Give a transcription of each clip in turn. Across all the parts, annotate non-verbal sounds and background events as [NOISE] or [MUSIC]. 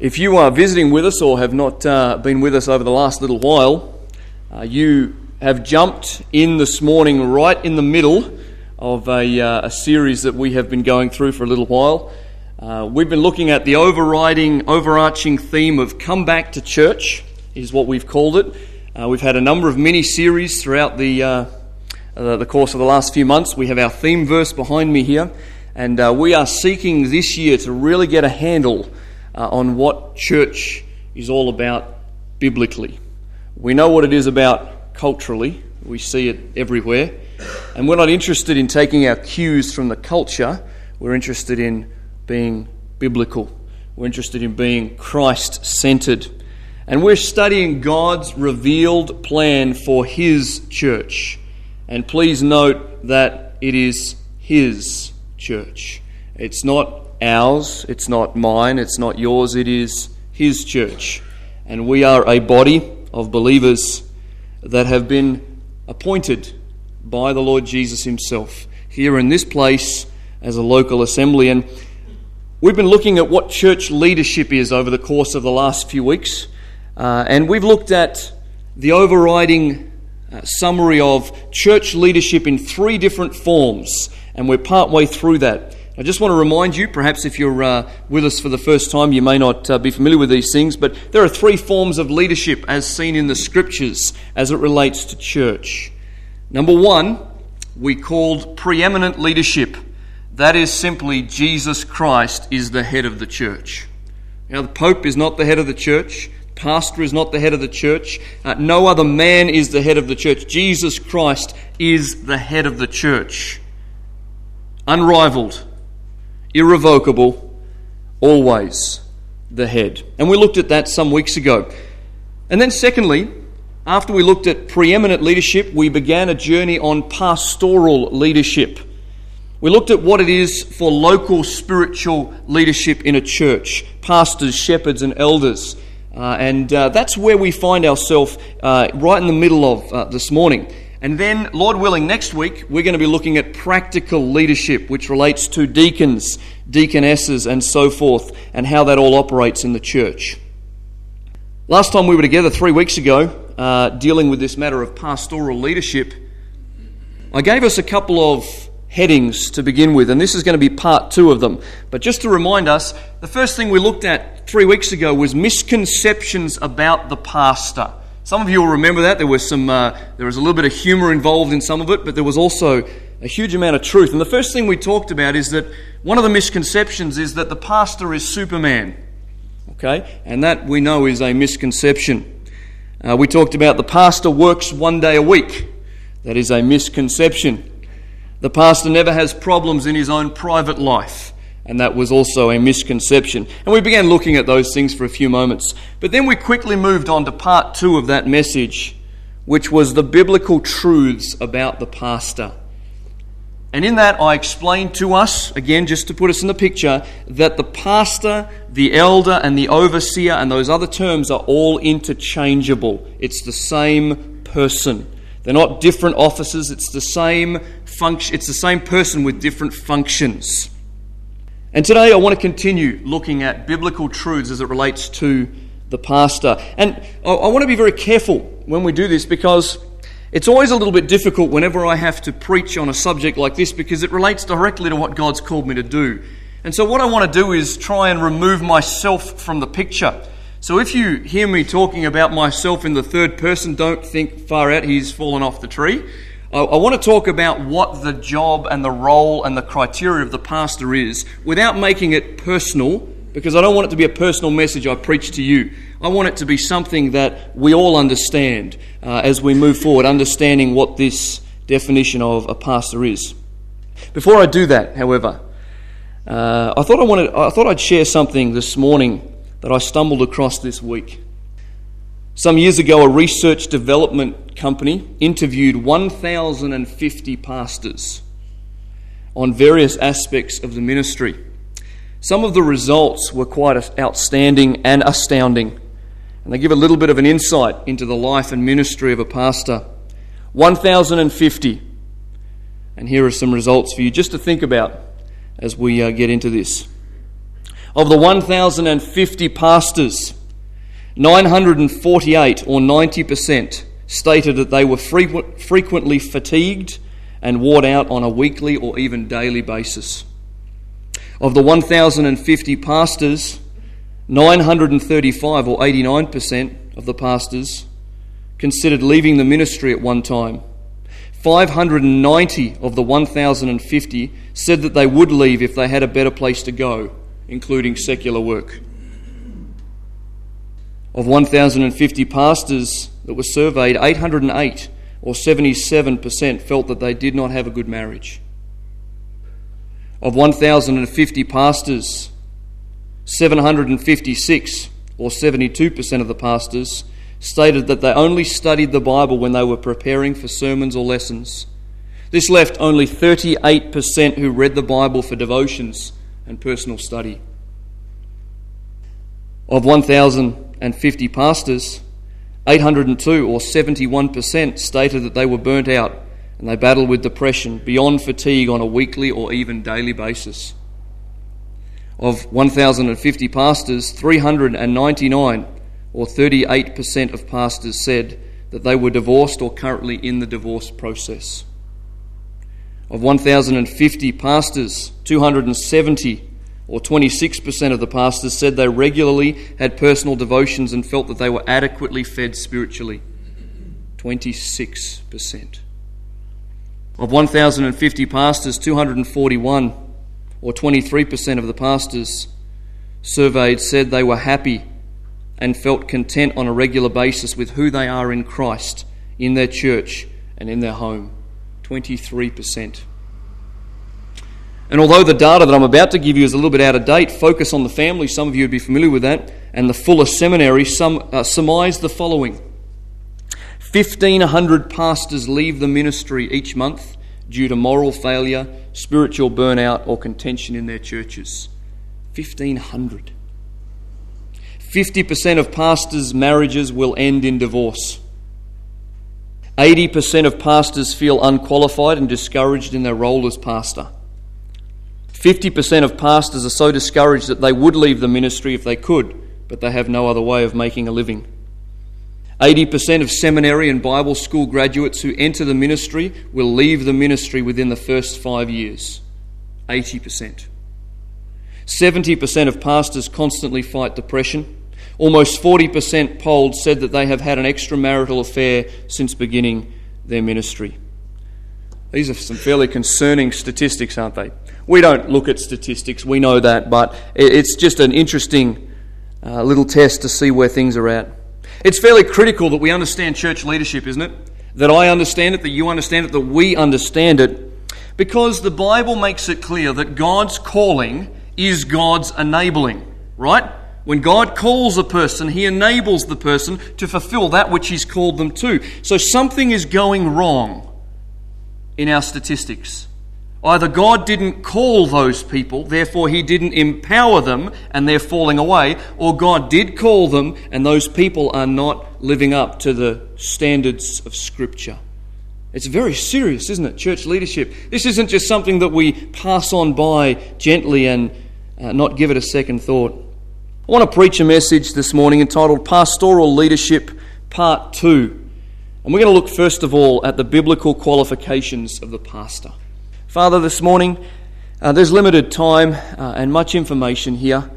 If you are visiting with us or have not uh, been with us over the last little while, uh, you have jumped in this morning right in the middle of a, uh, a series that we have been going through for a little while. Uh, we've been looking at the overriding, overarching theme of come back to church, is what we've called it. Uh, we've had a number of mini series throughout the, uh, the course of the last few months. We have our theme verse behind me here, and we are seeking this year to really get a handle uh, on what church is all about biblically. We know what it is about culturally, we see it everywhere. And we're not interested in taking our cues from the culture, we're interested in being biblical. We're interested in being Christ centered. And we're studying God's revealed plan for His church. And please note that it is His church. It's not ours, it's not mine, it's not yours, it is His church. And we are a body of believers that have been appointed by the Lord Jesus Himself here in this place as a local assembly. And we've been looking at what church leadership is over the course of the last few weeks. Uh, and we've looked at the overriding uh, summary of church leadership in three different forms. And we're partway through that. I just want to remind you, perhaps if you're uh, with us for the first time, you may not uh, be familiar with these things, but there are three forms of leadership as seen in the scriptures as it relates to church. Number one, we called preeminent leadership. That is simply Jesus Christ is the head of the church. Now, the Pope is not the head of the church. Pastor is not the head of the church. Uh, no other man is the head of the church. Jesus Christ is the head of the church. Unrivaled irrevocable, always the head. And we looked at that some weeks ago. And then, secondly, after we looked at preeminent leadership, we began a journey on pastoral leadership. We looked at what it is for local spiritual leadership in a church pastors, shepherds, and elders. Uh, and uh, that's where we find ourselves uh, right in the middle of uh, this morning. And then, Lord willing, next week we're going to be looking at practical leadership, which relates to deacons, deaconesses, and so forth, and how that all operates in the church. Last time we were together, three weeks ago, uh, dealing with this matter of pastoral leadership, I gave us a couple of headings to begin with, and this is going to be part two of them. But just to remind us, the first thing we looked at three weeks ago was misconceptions about the pastor. Some of you will remember that. There was, some, uh, there was a little bit of humor involved in some of it, but there was also a huge amount of truth. And the first thing we talked about is that one of the misconceptions is that the pastor is Superman. Okay? And that we know is a misconception. Uh, we talked about the pastor works one day a week. That is a misconception. The pastor never has problems in his own private life and that was also a misconception. And we began looking at those things for a few moments. But then we quickly moved on to part two of that message, which was the biblical truths about the pastor. And in that, I explained to us, again, just to put us in the picture, that the pastor, the elder, and the overseer, and those other terms are all interchangeable. It's the same person. They're not different offices, it's the same function, it's the same person with different functions. And today I want to continue looking at biblical truths as it relates to the pastor. And I want to be very careful when we do this because it's always a little bit difficult whenever I have to preach on a subject like this because it relates directly to what God's called me to do. And so, what I want to do is try and remove myself from the picture. So, if you hear me talking about myself in the third person, don't think far out, he's fallen off the tree. I want to talk about what the job and the role and the criteria of the pastor is without making it personal, because I don't want it to be a personal message I preach to you. I want it to be something that we all understand uh, as we move forward, understanding what this definition of a pastor is. Before I do that, however, uh, I, thought I, wanted, I thought I'd share something this morning that I stumbled across this week. Some years ago, a research development company interviewed 1,050 pastors on various aspects of the ministry. Some of the results were quite outstanding and astounding, and they give a little bit of an insight into the life and ministry of a pastor. 1,050. And here are some results for you just to think about as we uh, get into this. Of the 1,050 pastors, 948 or 90% stated that they were frequently fatigued and worn out on a weekly or even daily basis. Of the 1,050 pastors, 935 or 89% of the pastors considered leaving the ministry at one time. 590 of the 1,050 said that they would leave if they had a better place to go, including secular work. Of 1,050 pastors that were surveyed, 808 or 77% felt that they did not have a good marriage. Of 1,050 pastors, 756 or 72% of the pastors stated that they only studied the Bible when they were preparing for sermons or lessons. This left only 38% who read the Bible for devotions and personal study. Of 1,050 pastors, 802 or 71% stated that they were burnt out and they battled with depression beyond fatigue on a weekly or even daily basis. Of 1,050 pastors, 399 or 38% of pastors said that they were divorced or currently in the divorce process. Of 1,050 pastors, 270 or 26% of the pastors said they regularly had personal devotions and felt that they were adequately fed spiritually. 26%. Of 1,050 pastors, 241 or 23% of the pastors surveyed said they were happy and felt content on a regular basis with who they are in Christ, in their church, and in their home. 23%. And although the data that I'm about to give you is a little bit out of date, focus on the family, some of you would be familiar with that, and the Fuller Seminary some, uh, the following 1,500 pastors leave the ministry each month due to moral failure, spiritual burnout, or contention in their churches. 1,500. 50% of pastors' marriages will end in divorce. 80% of pastors feel unqualified and discouraged in their role as pastor. 50% of pastors are so discouraged that they would leave the ministry if they could, but they have no other way of making a living. 80% of seminary and Bible school graduates who enter the ministry will leave the ministry within the first five years. 80%. 70% of pastors constantly fight depression. Almost 40% polled said that they have had an extramarital affair since beginning their ministry. These are some fairly concerning statistics, aren't they? We don't look at statistics, we know that, but it's just an interesting uh, little test to see where things are at. It's fairly critical that we understand church leadership, isn't it? That I understand it, that you understand it, that we understand it, because the Bible makes it clear that God's calling is God's enabling, right? When God calls a person, He enables the person to fulfill that which He's called them to. So something is going wrong in our statistics. Either God didn't call those people, therefore He didn't empower them and they're falling away, or God did call them and those people are not living up to the standards of Scripture. It's very serious, isn't it? Church leadership. This isn't just something that we pass on by gently and uh, not give it a second thought. I want to preach a message this morning entitled Pastoral Leadership Part 2. And we're going to look first of all at the biblical qualifications of the pastor. Father, this morning, uh, there's limited time uh, and much information here.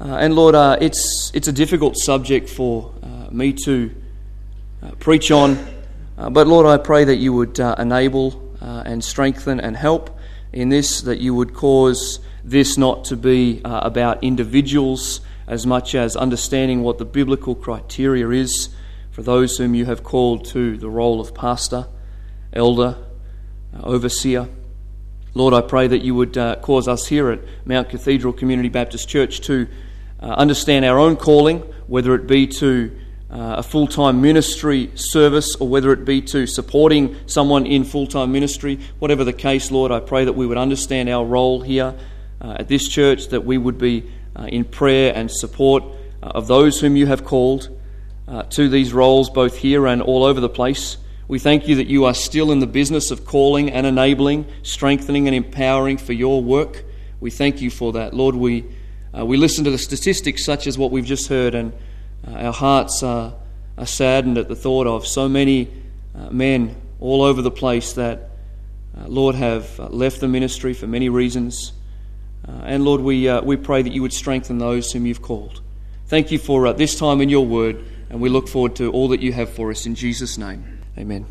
Uh, and Lord, uh, it's, it's a difficult subject for uh, me to uh, preach on. but Lord, I pray that you would enable and strengthen and help in this, that you would cause this not to be about individuals as much as understanding what the biblical criteria is for those whom you have called to the role of pastor, elder, overseer. Lord, I pray that you would uh, cause us here at Mount Cathedral Community Baptist Church to uh, understand our own calling, whether it be to uh, a full time ministry service or whether it be to supporting someone in full time ministry. Whatever the case, Lord, I pray that we would understand our role here uh, at this church, that we would be uh, in prayer and support uh, of those whom you have called to these roles, both here and all over the place. We thank you that you are still in the business of calling and enabling, strengthening and empowering for your work. We thank you for that. Lord, we uh, we listen to the statistics such as what we've just heard, and uh, our hearts are, are saddened at the thought of so many uh, men all over the place that, uh, Lord, have uh, left the ministry for many reasons. and Lord, we, we pray that you would strengthen those whom you've called. Thank you for this time in your word, and we look forward to all that you have for us in Jesus' name. Amen.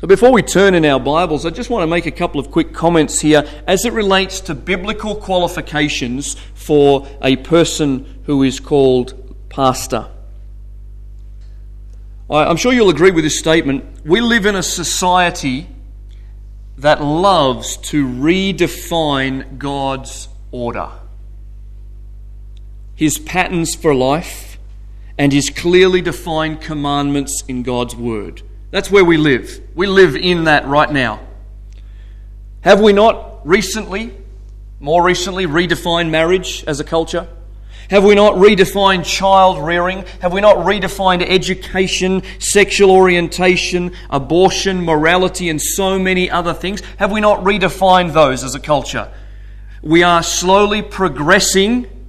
So, before we turn in our Bibles, I just want to make a couple of quick comments here as it relates to biblical qualifications for a person who is called pastor. I'm sure you'll agree with this statement. We live in a society that loves to redefine God's order, His patterns for life, and His clearly defined commandments in God's Word. That's where we live. We live in that right now. Have we not recently, more recently, redefined marriage as a culture? Have we not redefined child rearing? Have we not redefined education, sexual orientation, abortion, morality, and so many other things? Have we not redefined those as a culture? We are slowly progressing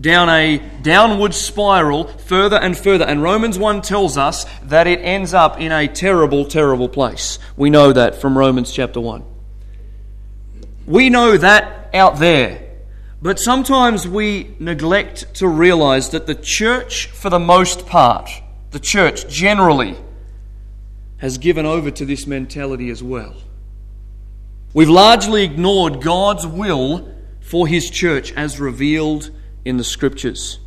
down a downward spiral further and further. And Romans 1 tells us that it ends up in a terrible, terrible place. We know that from Romans chapter 1. We know that out there. But sometimes we neglect to realize that the church, for the most part, the church generally, has given over to this mentality as well. We've largely ignored God's will for His church as revealed in the scriptures.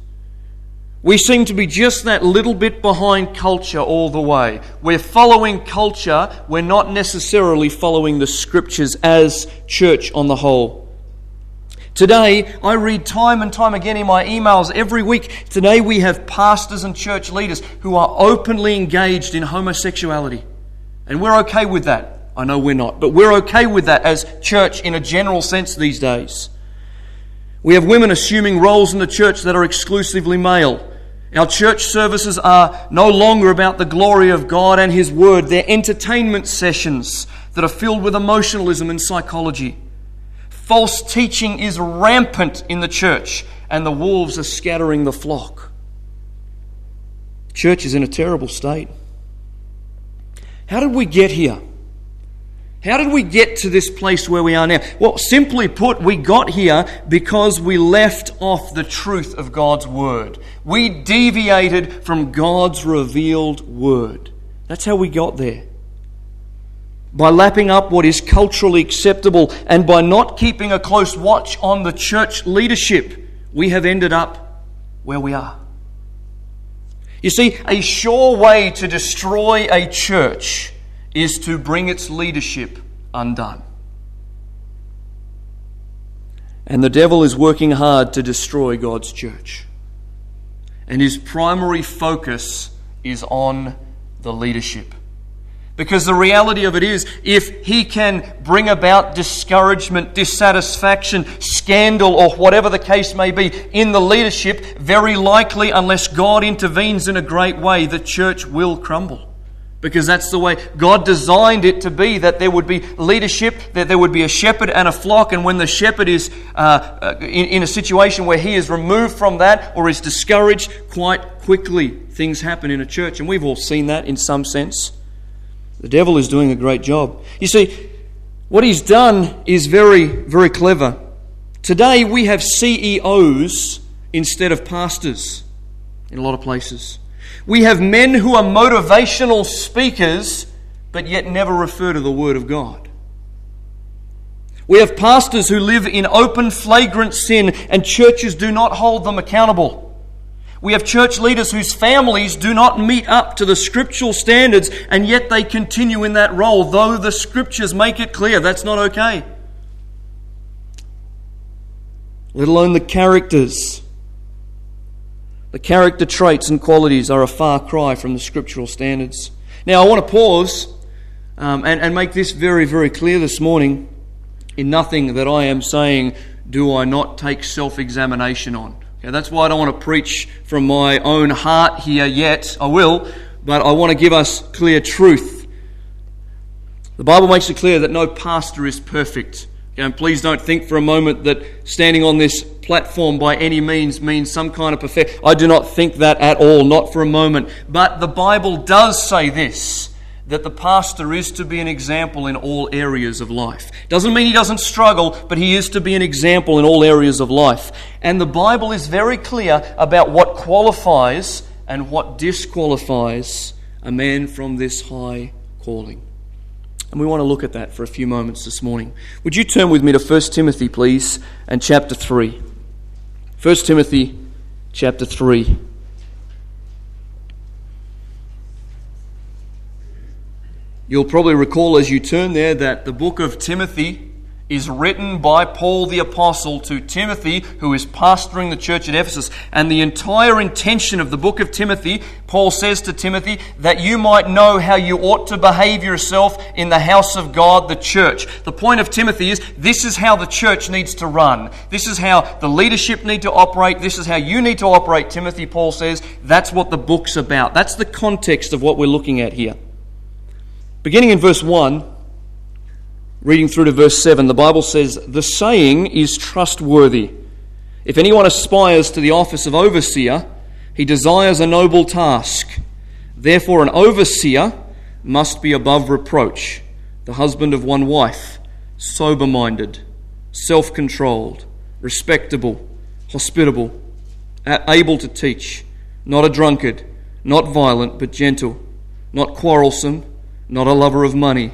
We seem to be just that little bit behind culture all the way. We're following culture, we're not necessarily following the scriptures as church on the whole. Today, I read time and time again in my emails every week. Today, we have pastors and church leaders who are openly engaged in homosexuality. And we're okay with that. I know we're not, but we're okay with that as church in a general sense these days. We have women assuming roles in the church that are exclusively male. Our church services are no longer about the glory of God and His Word. They're entertainment sessions that are filled with emotionalism and psychology. False teaching is rampant in the church, and the wolves are scattering the flock. Church is in a terrible state. How did we get here? How did we get to this place where we are now? Well, simply put, we got here because we left off the truth of God's Word. We deviated from God's revealed Word. That's how we got there. By lapping up what is culturally acceptable and by not keeping a close watch on the church leadership, we have ended up where we are. You see, a sure way to destroy a church is to bring its leadership undone. And the devil is working hard to destroy God's church. And his primary focus is on the leadership. Because the reality of it is, if he can bring about discouragement, dissatisfaction, scandal, or whatever the case may be in the leadership, very likely, unless God intervenes in a great way, the church will crumble because that's the way God designed it to be that there would be leadership, that there would be a shepherd and a flock, and when the shepherd is uh, uh, in, in a situation where he is removed from that or is discouraged, quite quickly things happen in a church, and we've all seen that in some sense. The devil is doing a great job. You see, what he's done is very, very clever. Today we have CEOs instead of pastors in a lot of places. We have men who are motivational speakers, but yet never refer to the Word of God. We have pastors who live in open, flagrant sin, and churches do not hold them accountable. We have church leaders whose families do not meet up to the scriptural standards, and yet they continue in that role, though the scriptures make it clear that's not okay. Let alone the characters the character traits and qualities are a far cry from the scriptural standards. Now, I want to pause um, and, and make this very, very clear this morning. In nothing that I am saying do I not take self examination on. Okay, that's why I don't want to preach from my own heart here yet. I will, but I want to give us clear truth. The Bible makes it clear that no pastor is perfect. And please don't think for a moment that standing on this platform by any means means some kind of perfect. I do not think that at all, not for a moment. But the Bible does say this that the pastor is to be an example in all areas of life. Doesn't mean he doesn't struggle, but he is to be an example in all areas of life. And the Bible is very clear about what qualifies and what disqualifies a man from this high calling. And we want to look at that for a few moments this morning. Would you turn with me to 1 Timothy, please, and chapter 3? 1 Timothy chapter 3. You'll probably recall as you turn there that the book of Timothy is written by Paul the Apostle to Timothy, who is pastoring the church at Ephesus. And the entire intention of the book of Timothy, Paul says to Timothy, that you might know how you ought to behave yourself in the house of God, the church. The point of Timothy is this is how the church needs to run. This is how the leadership need to operate. This is how you need to operate, Timothy, Paul says. That's what the book's about. That's the context of what we're looking at here. Beginning in verse 1, reading through to verse 7, the Bible says, The saying is trustworthy. If anyone aspires to the office of overseer, he desires a noble task. Therefore, an overseer must be above reproach, the husband of one wife, sober minded, self controlled, respectable, hospitable, able to teach, not a drunkard, not violent, but gentle, not quarrelsome not a lover of money.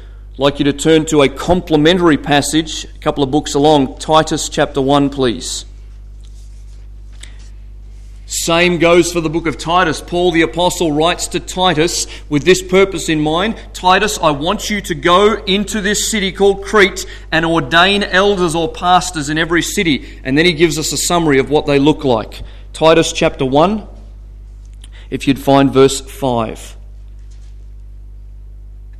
Like you to turn to a complementary passage, a couple of books along, Titus chapter 1, please. Same goes for the book of Titus. Paul the Apostle writes to Titus with this purpose in mind Titus, I want you to go into this city called Crete and ordain elders or pastors in every city. And then he gives us a summary of what they look like. Titus chapter 1, if you'd find verse 5.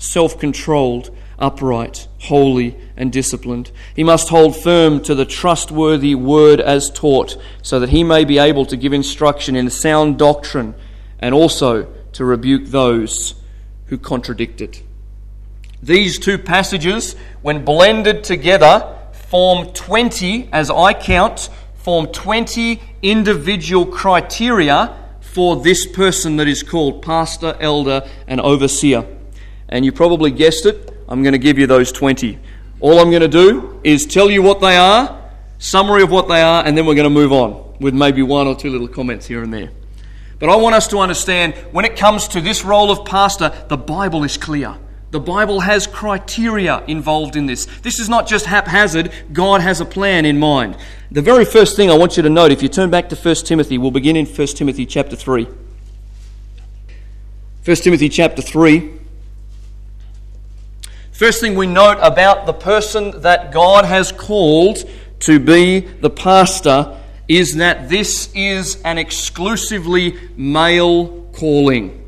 self controlled, upright, holy, and disciplined. He must hold firm to the trustworthy word as taught, so that he may be able to give instruction in sound doctrine and also to rebuke those who contradict it. These two passages, when blended together, form 20, as I count, form 20 individual criteria for this person that is called pastor, elder, and overseer and you probably guessed it, I'm going to give you those 20. All I'm going to do is tell you what they are, summary of what they are, and then we're going to move on with maybe one or two little comments here and there. But I want us to understand when it comes to this role of pastor, the Bible is clear. The Bible has criteria involved in this. This is not just haphazard, God has a plan in mind. The very first thing I want you to note, if you turn back to 1 Timothy, we'll begin in 1 Timothy chapter 3. 1 Timothy chapter 3. First thing we note about the person that God has called to be the pastor is that this is an exclusively male calling.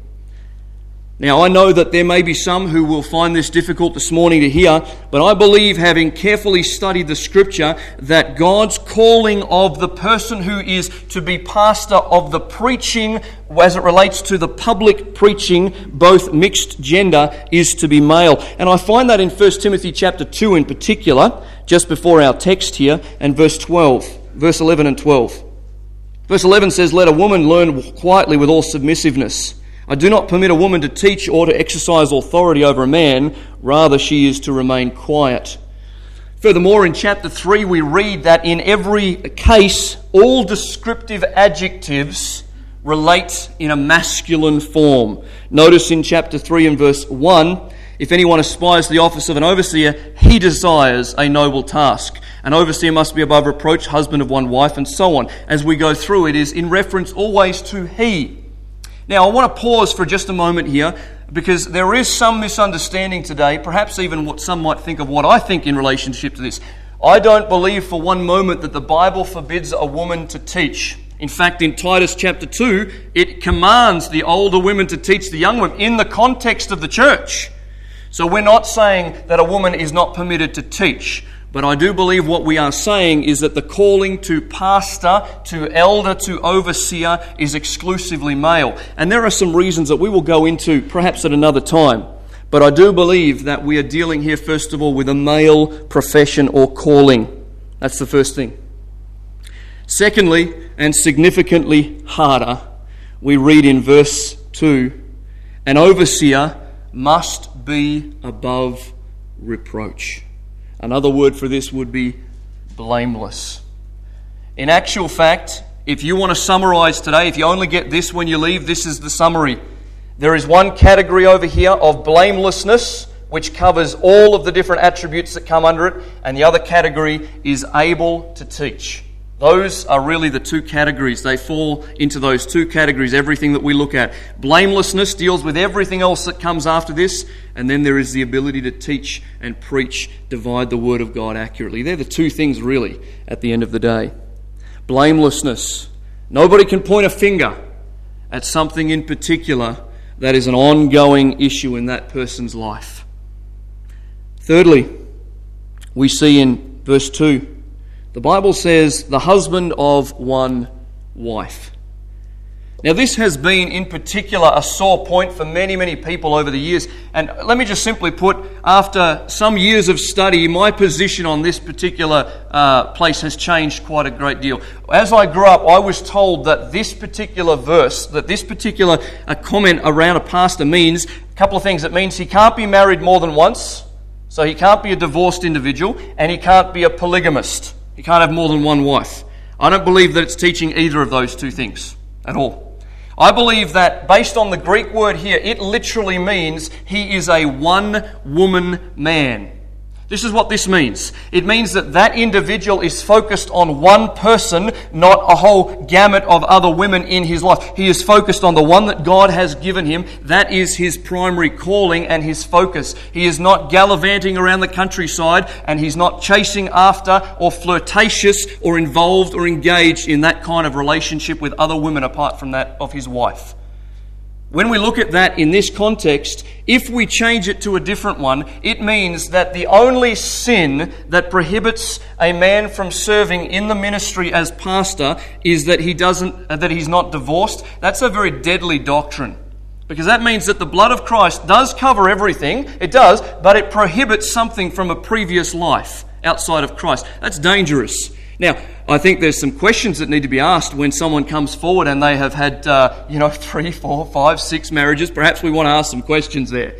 Now, I know that there may be some who will find this difficult this morning to hear, but I believe, having carefully studied the scripture, that God's calling of the person who is to be pastor of the preaching, as it relates to the public preaching, both mixed gender, is to be male. And I find that in 1 Timothy chapter 2 in particular, just before our text here, and verse 12, verse 11 and 12. Verse 11 says, Let a woman learn quietly with all submissiveness. I do not permit a woman to teach or to exercise authority over a man, rather, she is to remain quiet. Furthermore, in chapter 3, we read that in every case, all descriptive adjectives relate in a masculine form. Notice in chapter 3 and verse 1 if anyone aspires to the office of an overseer, he desires a noble task. An overseer must be above reproach, husband of one wife, and so on. As we go through, it is in reference always to he. Now, I want to pause for just a moment here because there is some misunderstanding today, perhaps even what some might think of what I think in relationship to this. I don't believe for one moment that the Bible forbids a woman to teach. In fact, in Titus chapter 2, it commands the older women to teach the young women in the context of the church. So we're not saying that a woman is not permitted to teach. But I do believe what we are saying is that the calling to pastor, to elder, to overseer is exclusively male. And there are some reasons that we will go into perhaps at another time. But I do believe that we are dealing here, first of all, with a male profession or calling. That's the first thing. Secondly, and significantly harder, we read in verse 2 an overseer must be above reproach. Another word for this would be blameless. In actual fact, if you want to summarize today, if you only get this when you leave, this is the summary. There is one category over here of blamelessness, which covers all of the different attributes that come under it, and the other category is able to teach. Those are really the two categories. They fall into those two categories, everything that we look at. Blamelessness deals with everything else that comes after this, and then there is the ability to teach and preach, divide the Word of God accurately. They're the two things, really, at the end of the day. Blamelessness. Nobody can point a finger at something in particular that is an ongoing issue in that person's life. Thirdly, we see in verse 2 the Bible says, the husband of one wife. Now, this has been in particular a sore point for many, many people over the years. And let me just simply put, after some years of study, my position on this particular uh, place has changed quite a great deal. As I grew up, I was told that this particular verse, that this particular uh, comment around a pastor means a couple of things. It means he can't be married more than once, so he can't be a divorced individual, and he can't be a polygamist. He can't have more than one wife. I don't believe that it's teaching either of those two things at all. I believe that based on the Greek word here, it literally means he is a one woman man. This is what this means. It means that that individual is focused on one person, not a whole gamut of other women in his life. He is focused on the one that God has given him. That is his primary calling and his focus. He is not gallivanting around the countryside and he's not chasing after or flirtatious or involved or engaged in that kind of relationship with other women apart from that of his wife. When we look at that in this context, if we change it to a different one, it means that the only sin that prohibits a man from serving in the ministry as pastor is that he doesn't uh, that he's not divorced. That's a very deadly doctrine. Because that means that the blood of Christ does cover everything, it does, but it prohibits something from a previous life outside of Christ. That's dangerous. Now, I think there's some questions that need to be asked when someone comes forward and they have had, uh, you know, [LAUGHS] three, four, five, six marriages. Perhaps we want to ask some questions there.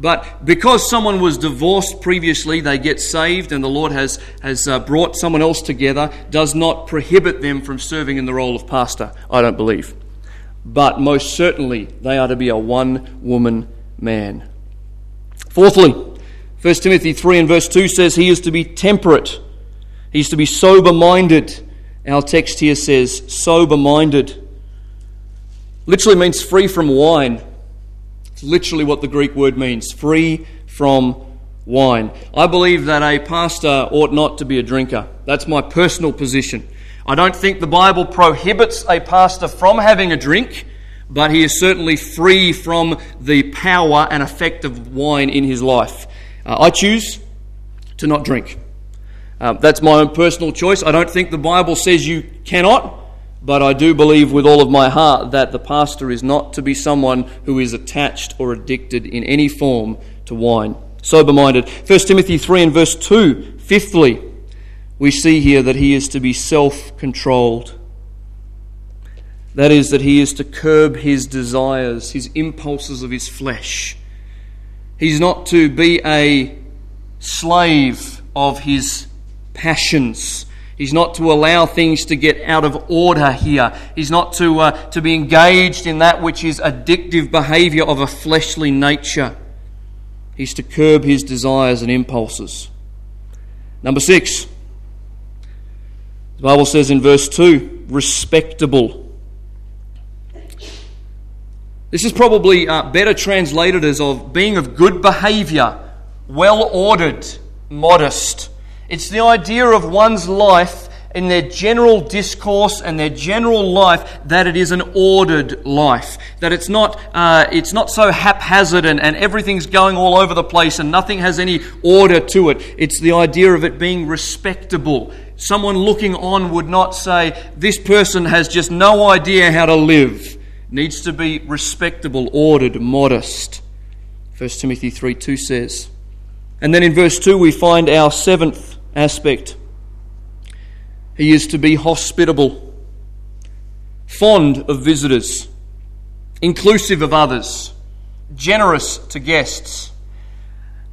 But because someone was divorced previously, they get saved and the Lord has, has uh, brought someone else together, does not prohibit them from serving in the role of pastor, I don't believe. But most certainly, they are to be a one woman man. Fourthly, 1 Timothy 3 and verse 2 says he is to be temperate He's to be sober minded. Our text here says, sober minded. Literally means free from wine. It's literally what the Greek word means free from wine. I believe that a pastor ought not to be a drinker. That's my personal position. I don't think the Bible prohibits a pastor from having a drink, but he is certainly free from the power and effect of wine in his life. Uh, I choose to not drink. Uh, that's my own personal choice. I don't think the Bible says you cannot, but I do believe with all of my heart that the pastor is not to be someone who is attached or addicted in any form to wine. Sober minded. 1 Timothy 3 and verse 2. Fifthly, we see here that he is to be self controlled. That is, that he is to curb his desires, his impulses of his flesh. He's not to be a slave of his passions. He's not to allow things to get out of order here. He's not to, uh, to be engaged in that which is addictive behavior of a fleshly nature. He's to curb his desires and impulses. Number six, the Bible says in verse 2 respectable. This is probably uh, better translated as of being of good behavior, well ordered, modest. It's the idea of one's life in their general discourse and their general life that it is an ordered life. That it's not, uh, it's not so haphazard and, and everything's going all over the place and nothing has any order to it. It's the idea of it being respectable. Someone looking on would not say, This person has just no idea how to live. It needs to be respectable, ordered, modest. 1 Timothy 3 2 says. And then in verse 2, we find our seventh aspect. He is to be hospitable, fond of visitors, inclusive of others, generous to guests.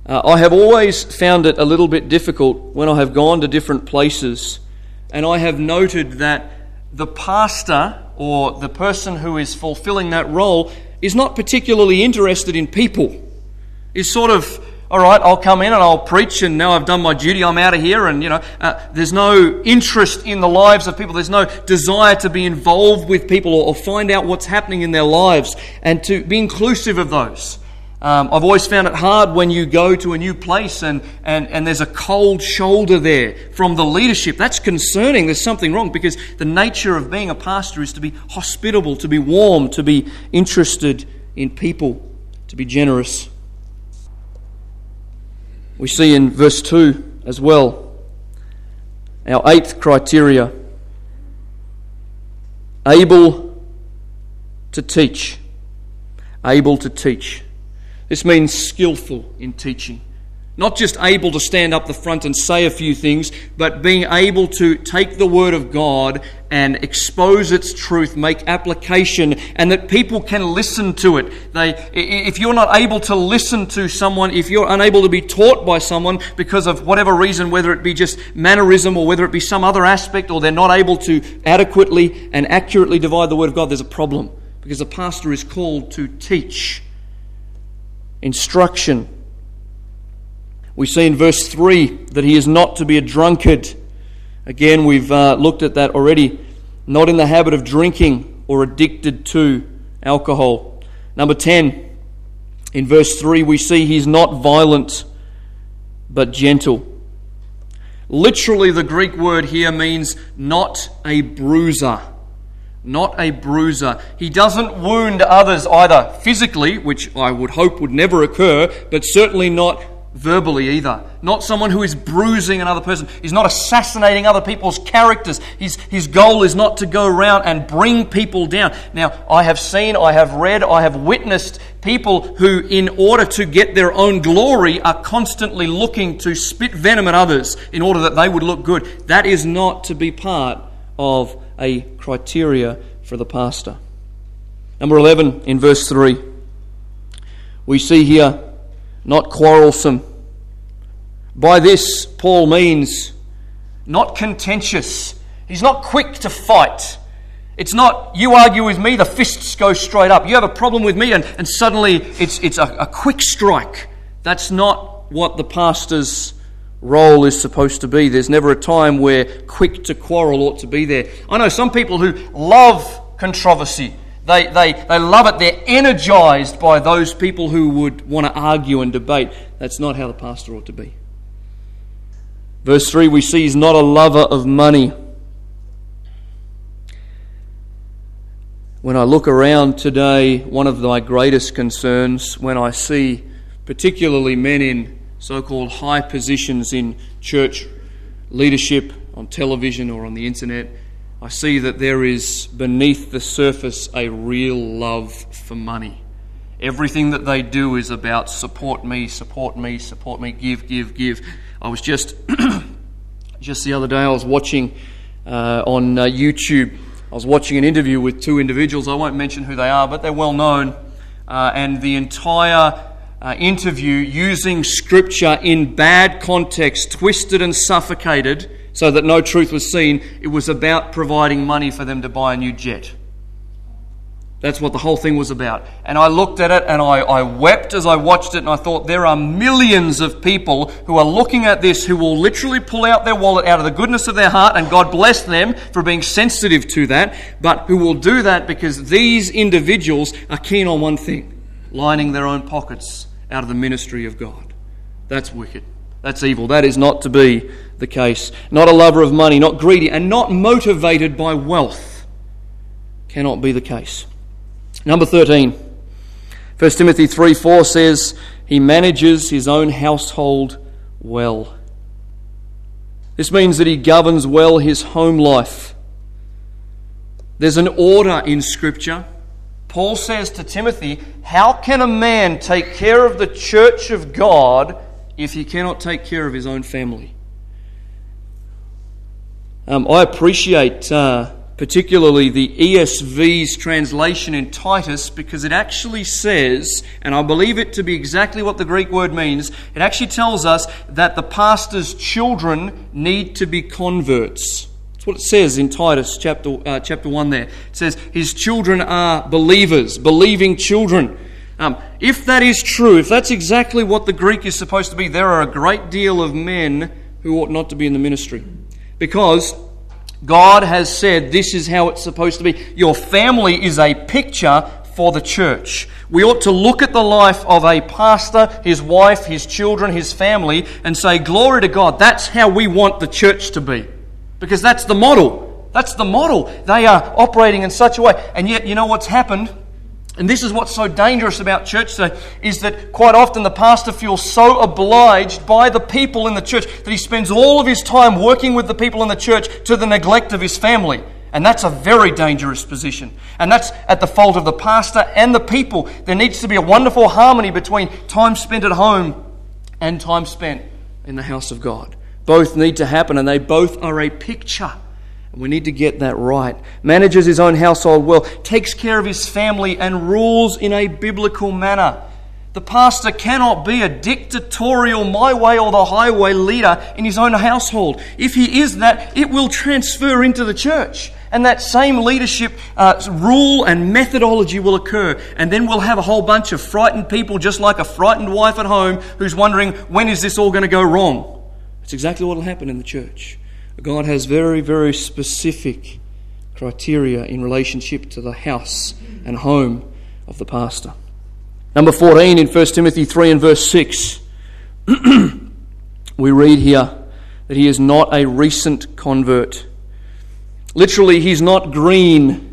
Uh, I have always found it a little bit difficult when I have gone to different places and I have noted that the pastor or the person who is fulfilling that role is not particularly interested in people, is sort of all right, I'll come in and I'll preach, and now I've done my duty, I'm out of here. And, you know, uh, there's no interest in the lives of people, there's no desire to be involved with people or, or find out what's happening in their lives and to be inclusive of those. Um, I've always found it hard when you go to a new place and, and, and there's a cold shoulder there from the leadership. That's concerning. There's something wrong because the nature of being a pastor is to be hospitable, to be warm, to be interested in people, to be generous. We see in verse 2 as well our eighth criteria able to teach. Able to teach. This means skillful in teaching. Not just able to stand up the front and say a few things, but being able to take the Word of God and expose its truth, make application, and that people can listen to it. They, if you're not able to listen to someone, if you're unable to be taught by someone because of whatever reason, whether it be just mannerism or whether it be some other aspect, or they're not able to adequately and accurately divide the Word of God, there's a problem. Because the pastor is called to teach, instruction, we see in verse 3 that he is not to be a drunkard. Again, we've uh, looked at that already. Not in the habit of drinking or addicted to alcohol. Number 10, in verse 3, we see he's not violent but gentle. Literally, the Greek word here means not a bruiser. Not a bruiser. He doesn't wound others either physically, which I would hope would never occur, but certainly not verbally either. Not someone who is bruising another person. He's not assassinating other people's characters. His, his goal is not to go around and bring people down. Now, I have seen, I have read, I have witnessed people who, in order to get their own glory, are constantly looking to spit venom at others in order that they would look good. That is not to be part of a criteria for the pastor. Number 11 in verse 3, we see here not quarrelsome. By this, Paul means not contentious. He's not quick to fight. It's not you argue with me, the fists go straight up. You have a problem with me, and, and suddenly it's, it's a, a quick strike. That's not what the pastor's role is supposed to be. There's never a time where quick to quarrel ought to be there. I know some people who love controversy. They, they, they love it. They're energized by those people who would want to argue and debate. That's not how the pastor ought to be. Verse 3 we see he's not a lover of money. When I look around today, one of my greatest concerns when I see particularly men in so called high positions in church leadership on television or on the internet I see that there is beneath the surface a real love for money. Everything that they do is about support me, support me, support me, give, give, give. I was just [CLEARS THROAT] just the other day. I was watching uh, on uh, YouTube. I was watching an interview with two individuals. I won't mention who they are, but they're well known. Uh, and the entire uh, interview, using scripture in bad context, twisted and suffocated so that no truth was seen. It was about providing money for them to buy a new jet. That's what the whole thing was about. And I looked at it and I, I, wept as I watched it, and I thought, there are millions of people who are looking at this who will literally pull out their wallet out of the goodness of their heart, and God bless them for being sensitive to that, but who will do that because these individuals are keen on one thing lining their own pockets out of the ministry of God. That's wicked. That's evil. That is not to be the case. Not a lover of money, not greedy, and not motivated by wealth. Cannot be the case. Number 13. 1 Timothy 3 4 says, He manages his own household well. This means that he governs well his home life. There's an order in Scripture. Paul says to Timothy, How can a man take care of the church of God if he cannot take care of his own family? Um, I appreciate uh, particularly the ESV's translation in Titus, because it actually says, and I believe it to be exactly what the Greek word means, it actually tells us that the pastor's children need to be converts. That's what it says in Titus chapter, uh, chapter 1 there. It says, His children are believers, believing children. Um, if that is true, if that's exactly what the Greek is supposed to be, there are a great deal of men who ought not to be in the ministry. Because God has said this is how it's supposed to be. Your family is a picture for the church. We ought to look at the life of a pastor, his wife, his children, his family, and say, Glory to God, that's how we want the church to be. Because that's the model. That's the model. They are operating in such a way. And yet, you know what's happened? And this is what's so dangerous about church today is that quite often the pastor feels so obliged by the people in the church that he spends all of his time working with the people in the church to the neglect of his family. And that's a very dangerous position. And that's at the fault of the pastor and the people. There needs to be a wonderful harmony between time spent at home and time spent in the house of God. Both need to happen, and they both are a picture we need to get that right. Manages his own household well, takes care of his family, and rules in a biblical manner. The pastor cannot be a dictatorial, my way or the highway leader in his own household. If he is that, it will transfer into the church. And that same leadership uh, rule and methodology will occur. And then we'll have a whole bunch of frightened people, just like a frightened wife at home, who's wondering, when is this all going to go wrong? That's exactly what will happen in the church. God has very, very specific criteria in relationship to the house and home of the pastor. Number 14 in 1 Timothy 3 and verse 6, [CLEARS THROAT] we read here that he is not a recent convert. Literally, he's not green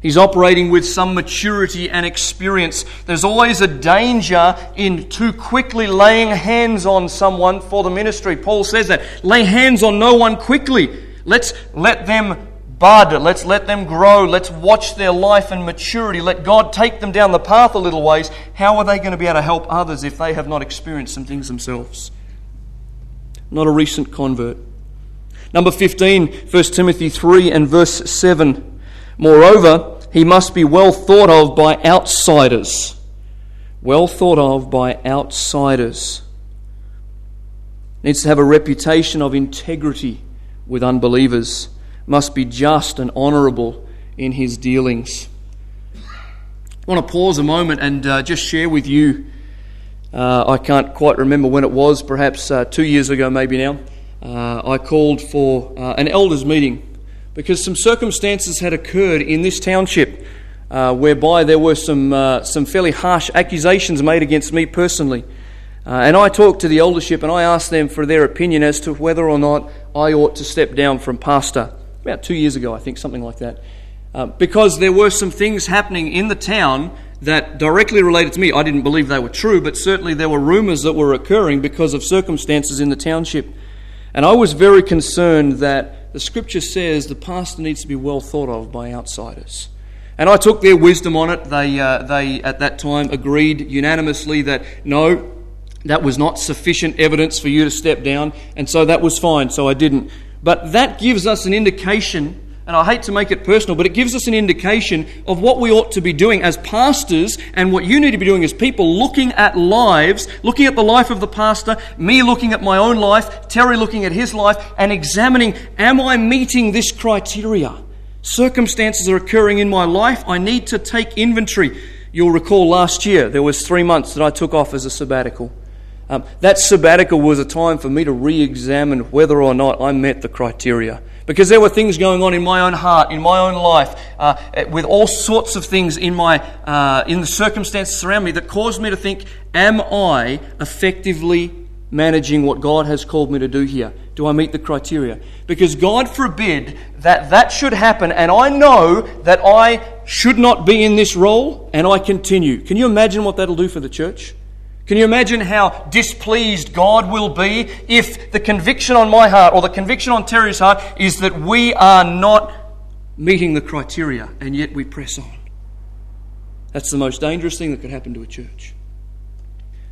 He's operating with some maturity and experience. There's always a danger in too quickly laying hands on someone for the ministry. Paul says that. Lay hands on no one quickly. Let's let them bud. Let's let them grow. Let's watch their life and maturity. Let God take them down the path a little ways. How are they going to be able to help others if they have not experienced some things themselves? Not a recent convert. Number 15, 1 Timothy 3 and verse 7. Moreover, he must be well thought of by outsiders. Well thought of by outsiders. Needs to have a reputation of integrity with unbelievers. Must be just and honourable in his dealings. I want to pause a moment and uh, just share with you. Uh, I can't quite remember when it was, perhaps uh, two years ago, maybe now. Uh, I called for uh, an elders' meeting because some circumstances had occurred in this township uh, whereby there were some, uh, some fairly harsh accusations made against me personally. Uh, and I talked to the eldership and I asked them for their opinion as to whether or not I ought to step down from pastor. About two years ago, I think, something like that. Uh, because there were some things happening in the town that directly related to me. I didn't believe they were true, but certainly there were rumours that were occurring because of circumstances in the township. And I was very concerned that the scripture says the pastor needs to be well thought of by outsiders. And I took their wisdom on it. They, uh, they at that time agreed unanimously that no, that was not sufficient evidence for you to step down, and so that was fine, so I didn't. But that gives us an indication And I hate to make it personal, but it gives us an indication of what we ought to be doing as pastors and what you need to be doing as people looking at lives, looking at the life of the pastor, me looking at my own life, Terry looking at his life, and examining am I meeting this criteria? Circumstances are occurring in my life. I need to take inventory. You'll recall last year there was three months that I took off as a sabbatical. Um, that sabbatical was a time for me to re examine whether or not I met the criteria. Because there were things going on in my own heart, in my own life, uh, with all sorts of things in, my, uh, in the circumstances around me that caused me to think, am I effectively managing what God has called me to do here? Do I meet the criteria? Because God forbid that that should happen, and I know that I should not be in this role, and I continue. Can you imagine what that'll do for the church? Can you imagine how displeased God will be if the conviction on my heart or the conviction on Terry's heart is that we are not meeting the criteria and yet we press on? That's the most dangerous thing that could happen to a church.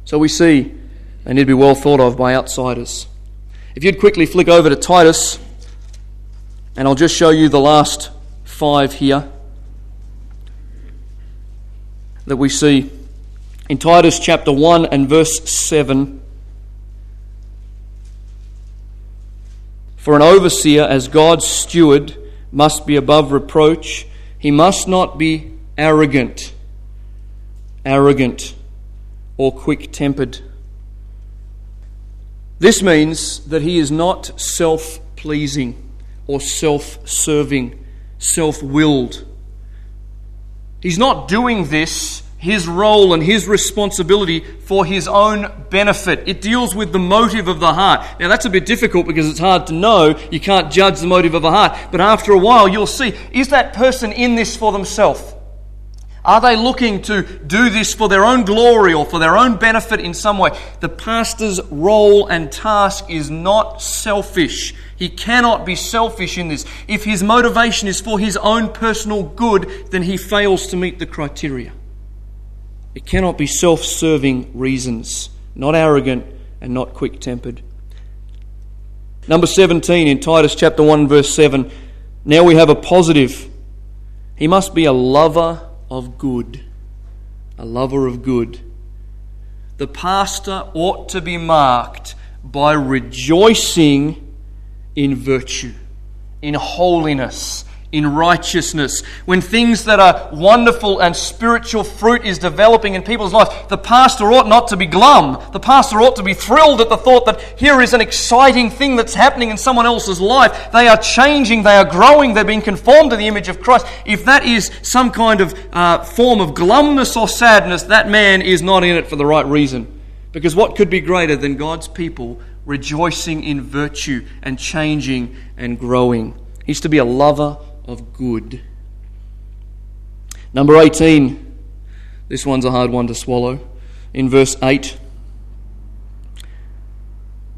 So we see they need to be well thought of by outsiders. If you'd quickly flick over to Titus, and I'll just show you the last five here that we see in Titus chapter 1 and verse 7. For an overseer, as God's steward, must be above reproach. He must not be arrogant, arrogant, or quick tempered. This means that he is not self pleasing or self serving, self willed. He's not doing this his role and his responsibility for his own benefit. It deals with the motive of the heart. Now, that's a bit difficult because it's hard to know. You can't judge the motive of a heart. But after a while, you'll see is that person in this for themselves? Are they looking to do this for their own glory or for their own benefit in some way? The pastor's role and task is not selfish. He cannot be selfish in this. If his motivation is for his own personal good, then he fails to meet the criteria. It cannot be self serving reasons, not arrogant and not quick tempered. Number 17 in Titus chapter 1, verse 7. Now we have a positive. He must be a lover of good. A lover of good. The pastor ought to be marked by rejoicing in virtue, in holiness, in righteousness, when things that are wonderful and spiritual fruit is developing in people's lives, the pastor ought not to be glum. The pastor ought to be thrilled at the thought that here is an exciting thing that's happening in someone else's life. They are changing, they are growing, they're being conformed to the image of Christ. If that is some kind of uh, form of glumness or sadness, that man is not in it for the right reason. Because what could be greater than God's people rejoicing in virtue and changing and growing? He's to be a lover of good. Number 18. This one's a hard one to swallow. In verse 8,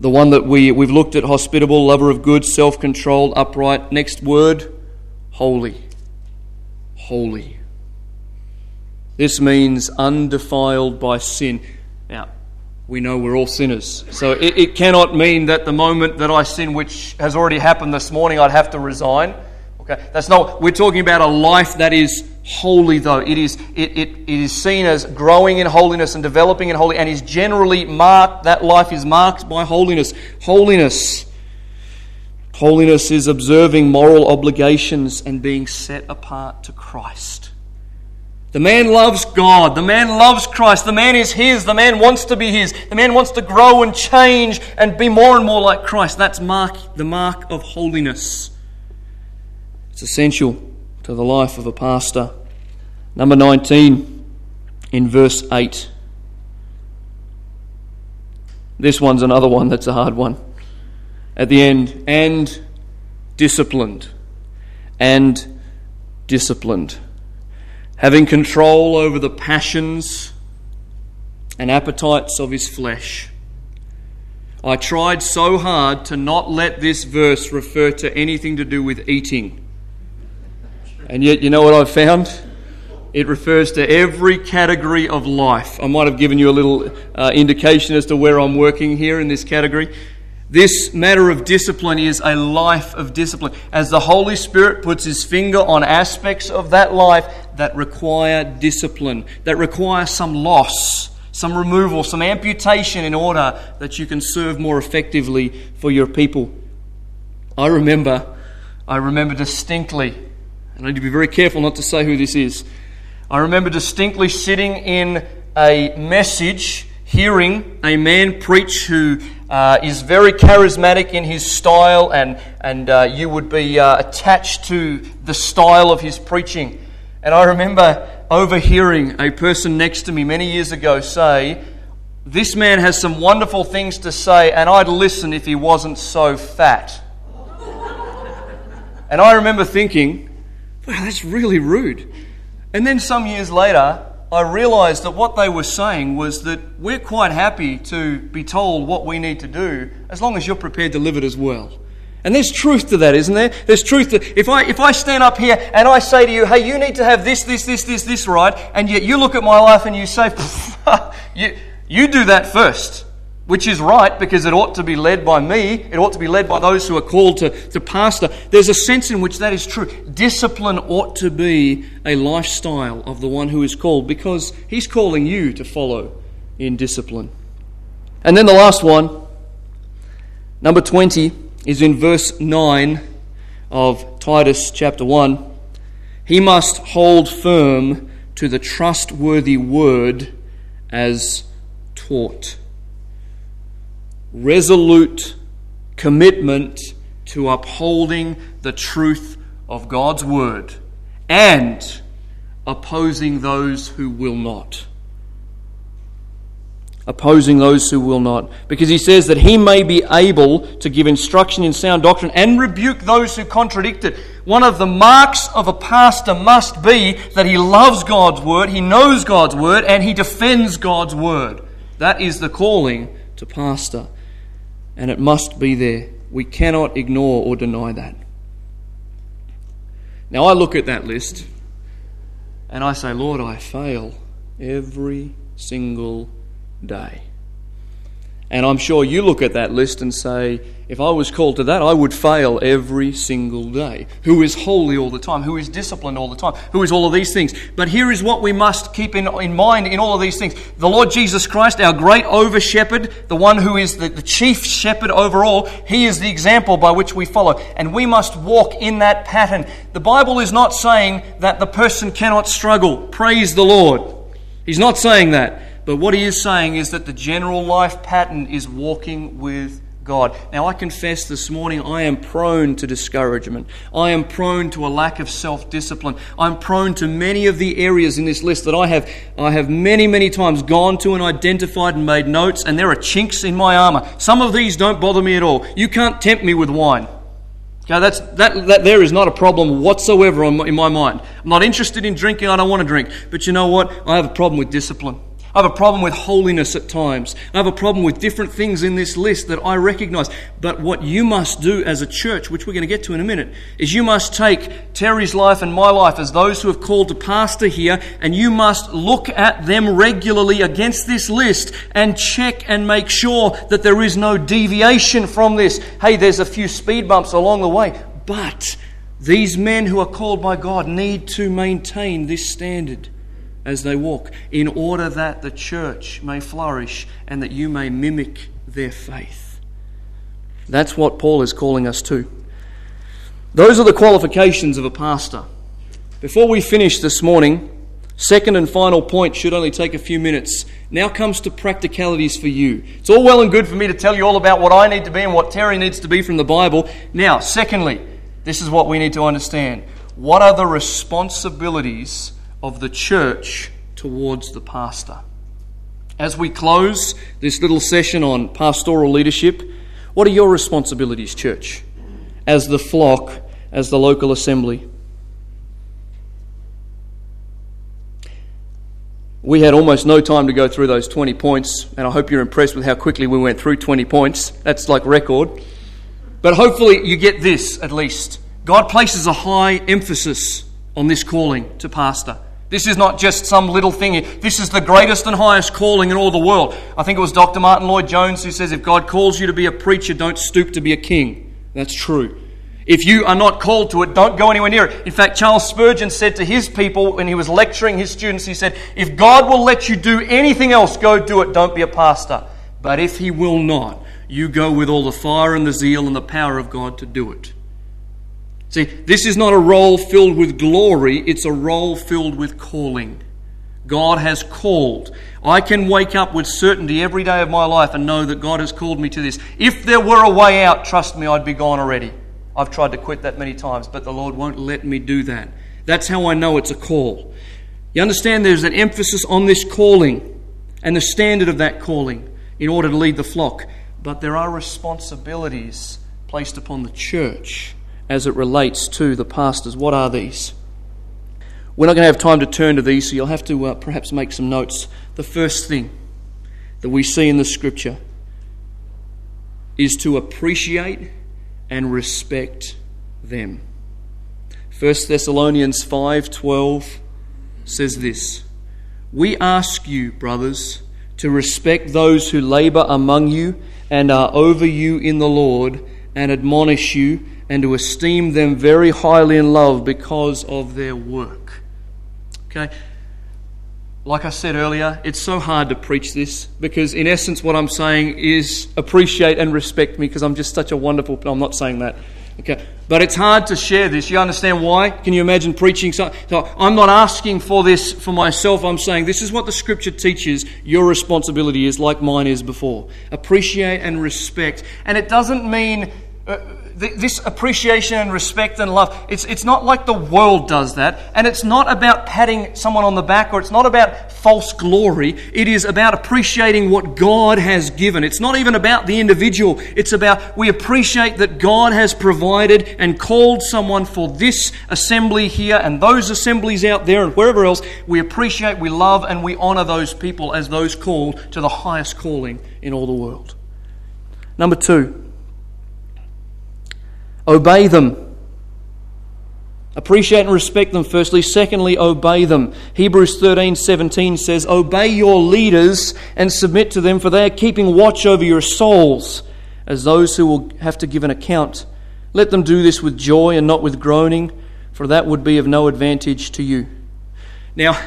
the one that we, we've looked at hospitable, lover of good, self controlled, upright. Next word, holy. Holy. This means undefiled by sin. Now, we know we're all sinners. So it, it cannot mean that the moment that I sin, which has already happened this morning, I'd have to resign. Okay, that's not. We're talking about a life that is holy, though. It is. It, it, it is seen as growing in holiness and developing in holy, and is generally marked. That life is marked by holiness. Holiness. Holiness is observing moral obligations and being set apart to Christ. The man loves God. The man loves Christ. The man is his. The man wants to be his. The man wants to grow and change and be more and more like Christ. That's mark, the mark of holiness. It's essential to the life of a pastor. Number 19, in verse 8. This one's another one that's a hard one. At the end, and disciplined. And disciplined. Having control over the passions and appetites of his flesh. I tried so hard to not let this verse refer to anything to do with eating and yet, you know what I've found? It refers to every category of life. I might have given you a little uh, indication as to where I'm working here in this category. This matter of discipline is a life of discipline. As the Holy Spirit puts his finger on aspects of that life that require discipline, that require some loss, some removal, some amputation in order that you can serve more effectively for your people. I remember, I remember distinctly, I need to be very careful not to say who this is. I remember distinctly sitting in a message, hearing a man preach who uh, is very charismatic in his style, and, and uh, you would be uh, attached to the style of his preaching. And I remember overhearing a person next to me many years ago say, This man has some wonderful things to say, and I'd listen if he wasn't so fat. and I remember thinking, Wow, that's really rude. And then some years later, I realized that what they were saying was that we're quite happy to be told what we need to do as long as you're prepared to live it as well. And there's truth to that, isn't there? There's truth that if I, if I stand up here and I say to you, hey, you need to have this, this, this, this, this right, and yet you look at my life and you say, [LAUGHS] you, you do that first which is right because it ought to be led by me, it ought to be led by those who are called to, to pastor. There's a sense in which that is true. Discipline ought to be a lifestyle of the one who is called because he's calling you to follow in discipline. And then the last one, number 20, is in verse 9 of Titus chapter 1. He must hold firm to the trustworthy word as taught resolute commitment to upholding the truth of God's word and opposing those who will not. Opposing those who will not. Because he says that he may be able to give instruction in sound doctrine and rebuke those who contradict it. One of the marks of a pastor must be that he loves God's word, he knows God's word, and he defends God's word. That is the calling to pastor and it must be there. We cannot ignore or deny that. Now, I look at that list and I say, Lord, I fail every single day. And I'm sure you look at that list and say, if I was called to that, I would fail every single day. Who is holy all the time? Who is disciplined all the time? Who is all of these things? But here is what we must keep in, in mind in all of these things. The Lord Jesus Christ, our great over shepherd, the one who is the, the chief shepherd over all, he is the example by which we follow. And we must walk in that pattern. The Bible is not saying that the person cannot struggle. Praise the Lord. He's not saying that. But what he is saying is that the general life pattern is walking with God. Now, I confess this morning I am prone to discouragement. I am prone to a lack of self discipline. I'm prone to many of the areas in this list that I have, I have many, many times gone to and identified and made notes, and there are chinks in my armor. Some of these don't bother me at all. You can't tempt me with wine. Okay, that's, that, that there is not a problem whatsoever in my mind. I'm not interested in drinking, I don't want to drink. But you know what? I have a problem with discipline. I have a problem with holiness at times. I have a problem with different things in this list that I recognize. But what you must do as a church, which we're going to get to in a minute, is you must take Terry's life and my life as those who have called to pastor here, and you must look at them regularly against this list and check and make sure that there is no deviation from this. Hey, there's a few speed bumps along the way, but these men who are called by God need to maintain this standard as they walk, in order that the church may flourish and that you may mimic their faith. That's what Paul is calling us to. Those are the qualifications of a pastor. Before we finish this morning, second and final point should only take a few minutes. Now comes to practicalities for you. It's all well and good for me to tell you all about what I need to be and what Terry needs to be from the Bible. Now, secondly, this is what we need to understand. What are the responsibilities of the church towards the pastor. As we close this little session on pastoral leadership, what are your responsibilities, church, as the flock, as the local assembly? We had almost no time to go through those 20 points, and I hope you're impressed with how quickly we went through 20 points. That's like record. But hopefully, you get this at least. God places a high emphasis on this calling to pastor. This is not just some little thing. This is the greatest and highest calling in all the world. I think it was Dr. Martyn Lloyd-Jones who says if God calls you to be a preacher, don't stoop to be a king. That's true. If you are not called to it, don't go anywhere near it. In fact, Charles Spurgeon said to his people when he was lecturing his students, he said, If God will let you do anything else, go do it. Don't be a pastor. But if he will not, you go with all the fire and the zeal and the power of God to do it. See, this is not a role filled with glory, it's a role filled with calling. God has called. I can wake up with certainty every day of my life and know that God has called me to this. If there were a way out, trust me, I'd be gone already. I've tried to quit that many times, but the Lord won't let me do that. That's how I know it's a call. You understand there's an emphasis on this calling and the standard of that calling in order to lead the flock. But there are responsibilities placed upon the church as it relates to the pastors. What are these? We're not going to have time to turn to these, so you'll have to uh, perhaps make some notes. The first thing that we see in the scripture is to appreciate and respect them. 1 Thessalonians 5:12 says this: "We ask you, brothers, to respect those who labor among you and are over you in the Lord and admonish you and to esteem them very highly in love because of their work. Okay? Like I said earlier, it's so hard to preach this because, in essence, what I'm saying is appreciate and respect me because I'm just such a wonderful. I'm not saying that. Okay. But it's hard to share this. You understand why? Can you imagine preaching something? so I'm not asking for this for myself. I'm saying this is what the scripture teaches your responsibility is like mine is before. Appreciate and respect. And it doesn't mean uh, this appreciation and respect and love, it's, it's not like the world does that. And it's not about patting someone on the back or it's not about false glory. It is about appreciating what God has given. It's not even about the individual. It's about we appreciate that God has provided and called someone for this assembly here and those assemblies out there and wherever else. We appreciate, we love, and we honor those people as those called to the highest calling in all the world. Number two, Obey them. Appreciate and respect them, firstly. Secondly, obey them. Hebrews 13 17 says, Obey your leaders and submit to them, for they are keeping watch over your souls as those who will have to give an account. Let them do this with joy and not with groaning, for that would be of no advantage to you. Now,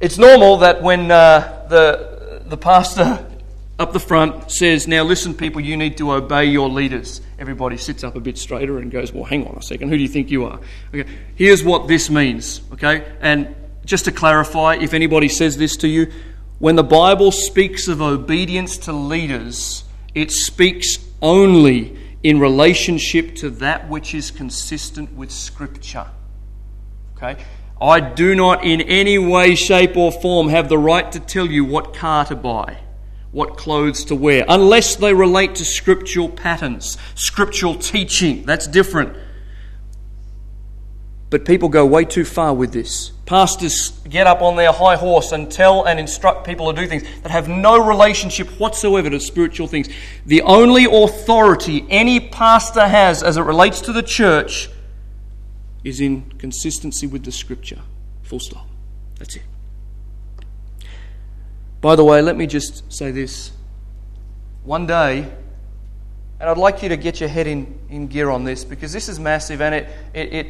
it's normal that when uh, the, the pastor up the front says, Now listen, people, you need to obey your leaders. Everybody sits up a bit straighter and goes, Well, hang on a second, who do you think you are? Okay, here's what this means, okay? And just to clarify, if anybody says this to you, when the Bible speaks of obedience to leaders, it speaks only in relationship to that which is consistent with Scripture. Okay? I do not in any way, shape, or form have the right to tell you what car to buy what clothes to wear, unless they relate to scriptural patterns, scriptural teaching. That's different. But people go way too far with this. Pastors get up on their high horse and tell and instruct people to do things that have no relationship whatsoever to spiritual things. The only authority any pastor has as it relates to the church is in consistency with the scripture. Full stop. That's it. By the way, let me just say this. One day, and I'd like you to get your head in, in gear on this because this is massive and it, it, it,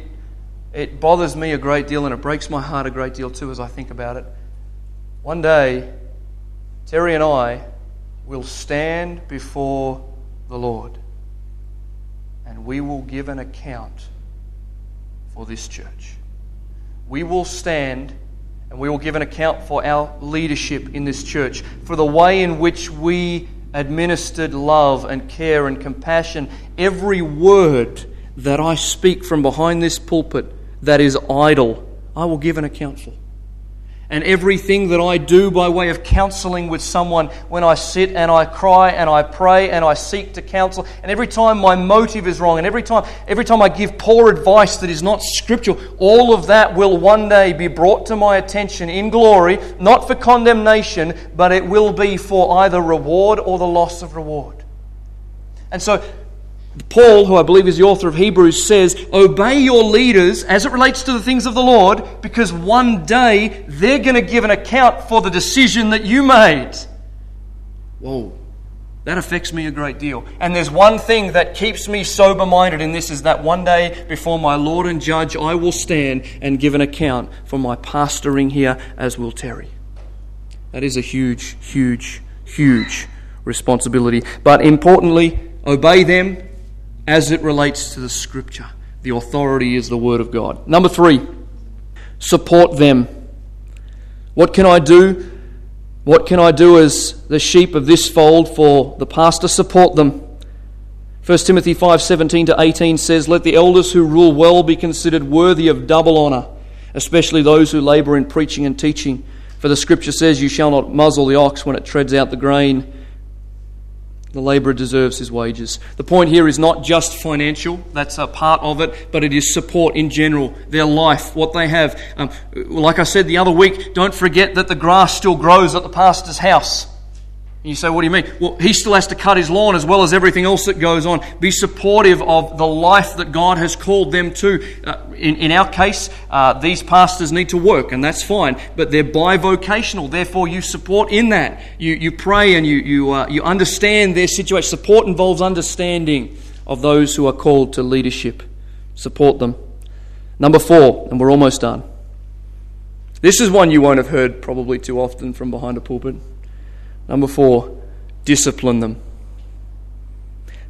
it bothers me a great deal and it breaks my heart a great deal too as I think about it. One day, Terry and I will stand before the Lord and we will give an account for this church. We will stand and we will give an account for our leadership in this church, for the way in which we administered love and care and compassion. Every word that I speak from behind this pulpit that is idle, I will give an account for and everything that I do by way of counseling with someone when I sit and I cry and I pray and I seek to counsel. And every time my motive is wrong and every time every time I give poor advice that is not scriptural all of that will one day be brought to my attention in glory not for condemnation but it will be for either reward or the loss of reward. And so Paul, who I believe is the author of Hebrews, says, Obey your leaders as it relates to the things of the Lord, because one day they're going to give an account for the decision that you made. Whoa, that affects me a great deal. And there's one thing that keeps me sober minded in this is that one day before my Lord and Judge, I will stand and give an account for my pastoring here, as will Terry. That is a huge, huge, huge responsibility. But importantly, obey them as it relates to the Scripture. The authority is the Word of God. Number three, support them. What can I do? What can I do as the sheep of this fold for the pastor? Support them. 1 Timothy 5:17 to 18 says, "Let the elders who rule well be considered worthy of double honor, especially those who labor in preaching and teaching. For the scripture says, you shall not muzzle the ox when it treads out the grain." The labourer deserves his wages. The point here is not just financial, that's a part of it, but it is support in general, their life, what they have. Um, like I said the other week, don't forget that the grass still grows at the pastor's house. You say, what do you mean? Well, he still has to cut his lawn as well as everything else that goes on. Be supportive of the life that God has called them to. Uh, in, in our case, uh, these pastors need to work, and that's fine, but they're bivocational. Therefore, you support in that. You, you pray and you, you, uh, you understand their situation. Support involves understanding of those who are called to leadership. Support them. Number four, and we're almost done. This is one you won't have heard probably too often from behind a pulpit. Number four, discipline them.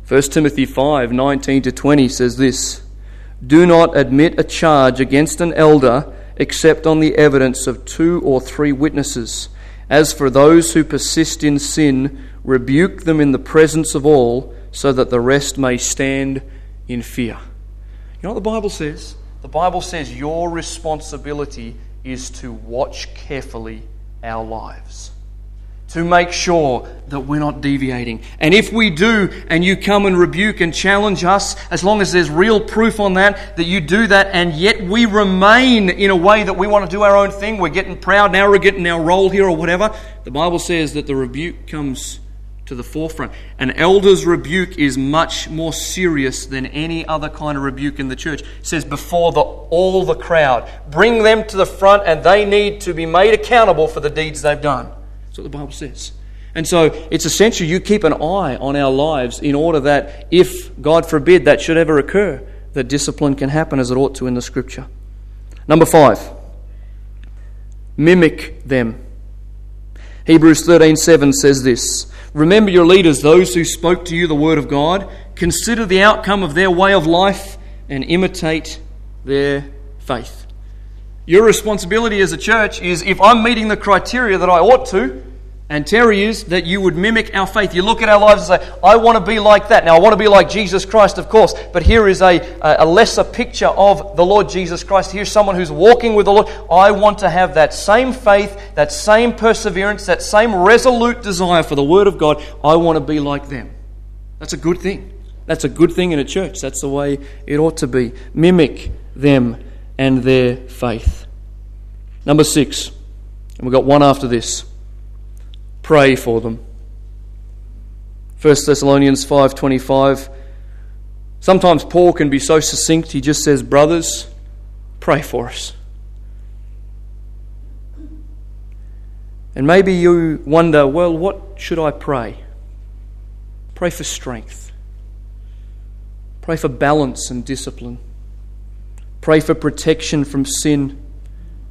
1 Timothy 5 19 to 20 says this Do not admit a charge against an elder except on the evidence of two or three witnesses. As for those who persist in sin, rebuke them in the presence of all, so that the rest may stand in fear. You know what the Bible says? The Bible says your responsibility is to watch carefully our lives to make sure that we're not deviating. And if we do, and you come and rebuke and challenge us, as long as there's real proof on that, that you do that, and yet we remain in a way that we want to do our own thing, we're getting proud and arrogant in our role here or whatever, the Bible says that the rebuke comes to the forefront. An elder's rebuke is much more serious than any other kind of rebuke in the church. It says before the, all the crowd. Bring them to the front, and they need to be made accountable for the deeds they've done. That's what the Bible says. And so it's essential you keep an eye on our lives in order that if, God forbid, that should ever occur, that discipline can happen as it ought to in the Scripture. Number five, mimic them. Hebrews 13:7 says this, "Remember your leaders, those who spoke to you the word of God, consider the outcome of their way of life and imitate their faith." Your responsibility as a church is if I'm meeting the criteria that I ought to, and Terry is that you would mimic our faith. You look at our lives and say, I want to be like that. Now, I want to be like Jesus Christ, of course, but here is a, a lesser picture of the Lord Jesus Christ. Here's someone who's walking with the Lord. I want to have that same faith, that same perseverance, that same resolute desire for the Word of God. I want to be like them. That's a good thing. That's a good thing in a church. That's the way it ought to be. Mimic them and their faith. Number six, and we've got one after this pray for them. 1 Thessalonians 5:25 Sometimes Paul can be so succinct he just says brothers pray for us. And maybe you wonder, well, what should I pray? Pray for strength. Pray for balance and discipline. Pray for protection from sin,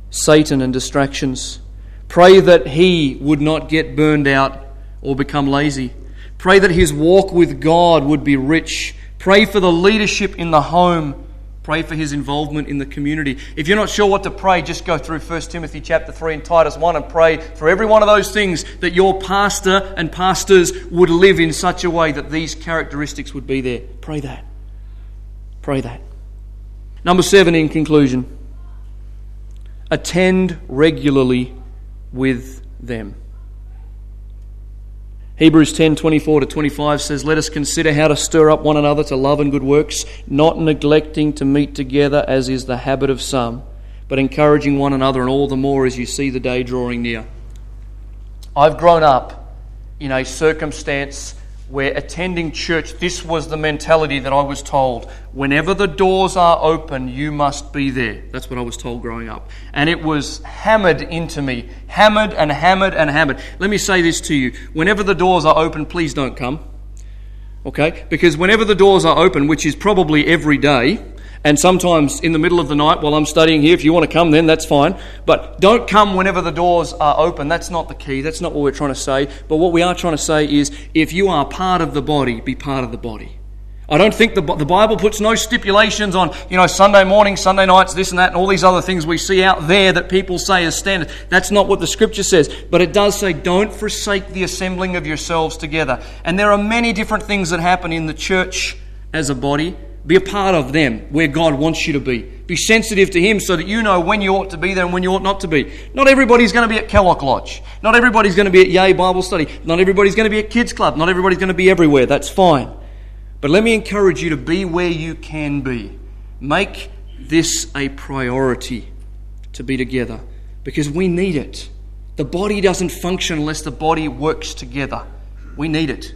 Satan, and distractions. Pray that he would not get burned out or become lazy. Pray that his walk with God would be rich. Pray for the leadership in the home. Pray for his involvement in the community. If you're not sure what to pray, just go through 1 Timothy chapter 3 and Titus 1 and pray for every one of those things that your pastor and pastors would live in such a way that these characteristics would be there. Pray that. Pray that. Number seven, in conclusion, attend regularly with them. Hebrews 10 24 to 25 says, Let us consider how to stir up one another to love and good works, not neglecting to meet together as is the habit of some, but encouraging one another, and all the more as you see the day drawing near. I've grown up in a circumstance where attending church, this was the mentality that I was told. Whenever the doors are open, you must be there. That's what I was told growing up. And it was hammered into me. Hammered and hammered and hammered. Let me say this to you. Whenever the doors are open, please don't come. Okay? Because whenever the doors are open, which is probably every day, and sometimes in the middle of the night while I'm studying here. If you want to come, then that's fine. But don't come whenever the doors are open. That's not the key. That's not what we're trying to say. But what we are trying to say is if you are part of the body, be part of the body. I don't think the, the Bible puts no stipulations on, you know, Sunday morning, Sunday nights, this and that, and all these other things we see out there that people say as standard. That's not what the Scripture says. But it does say, don't forsake the assembling of yourselves together. And there are many different things that happen in the church as a body. Be a part of them where God wants you to be. Be sensitive to Him so that you know when you ought to be there and when you ought not to be. Not everybody's going to be at Kellock Lodge. Not everybody's going to be at Yay Bible Study. Not everybody's going to be at Kids Club. Not everybody's going to be everywhere. That's fine. But let me encourage you to be where you can be. Make this a priority to be together because we need it. The body doesn't function unless the body works together. We need it.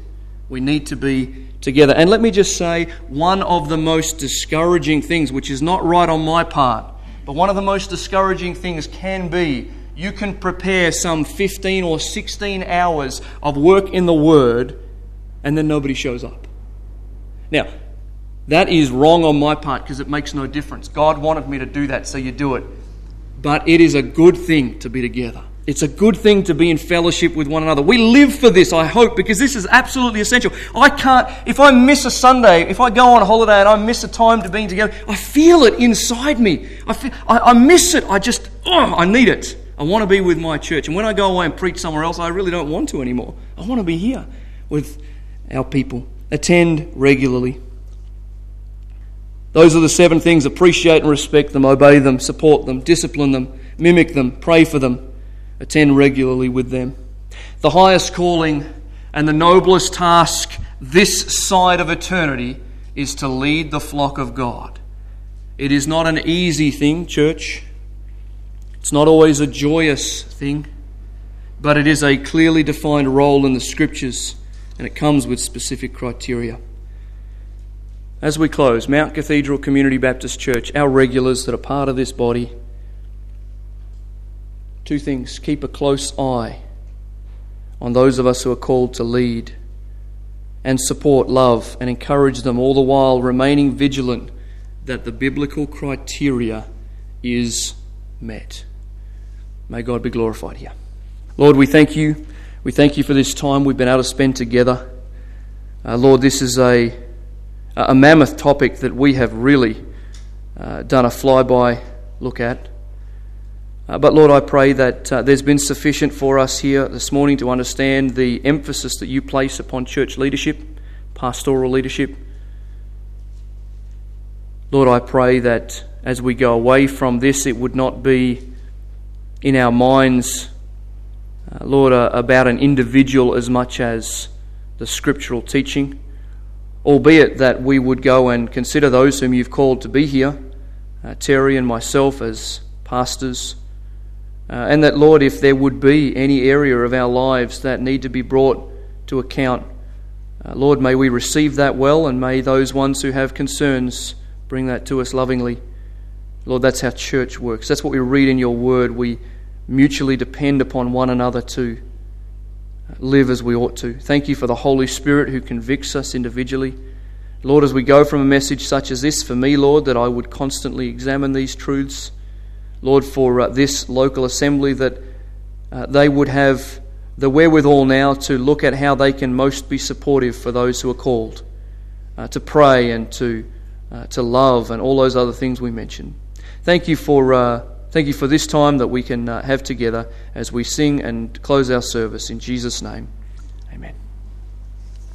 We need to be together. And let me just say one of the most discouraging things, which is not right on my part, but one of the most discouraging things can be you can prepare some 15 or 16 hours of work in the Word and then nobody shows up. Now, that is wrong on my part because it makes no difference. God wanted me to do that, so you do it. But it is a good thing to be together. It's a good thing to be in fellowship with one another. We live for this, I hope, because this is absolutely essential. I can't, if I miss a Sunday, if I go on holiday and I miss a time to being together, I feel it inside me. I, feel, I, I miss it. I just, oh, I need it. I want to be with my church. And when I go away and preach somewhere else, I really don't want to anymore. I want to be here with our people. Attend regularly. Those are the seven things appreciate and respect them, obey them, support them, discipline them, mimic them, pray for them attend regularly with them. The highest calling and the noblest task this side of eternity is to lead the flock of God. It is not an easy thing, church. It's not always a joyous thing, but it is a clearly defined role in the scriptures and it comes with specific criteria. As we close, Mount Cathedral Community Baptist Church, our regulars that are part of this body, Two things keep a close eye on those of us who are called to lead and support, love, and encourage them, all the while remaining vigilant that the biblical criteria is met. May God be glorified here. Lord, we thank you. We thank you for this time we've been able to spend together. Uh, Lord, this is a, a mammoth topic that we have really uh, done a flyby look at. Uh, but Lord, I pray that uh, there's been sufficient for us here this morning to understand the emphasis that you place upon church leadership, pastoral leadership. Lord, I pray that as we go away from this, it would not be in our minds, uh, Lord, uh, about an individual as much as the scriptural teaching, albeit that we would go and consider those whom you've called to be here, uh, Terry and myself as pastors uh, and that, Lord, if there would be any area of our lives that need to be brought to account, uh, Lord, may we receive that well, and may those ones who have concerns bring that to us lovingly. Lord, that's how church works. That's what we read in your word. We mutually depend upon one another to live as we ought to. Thank you for the Holy Spirit who convicts us individually. Lord, as we go from a message such as this, for me, Lord, that I would constantly examine these truths Lord, for uh, this local assembly, that uh, they would have the wherewithal now to look at how they can most be supportive for those who are called, uh, to pray and to, uh, to love and all those other things we mentioned. Thank you for, uh, thank you for this time that we can uh, have together as we sing and close our service. In Jesus' name, amen.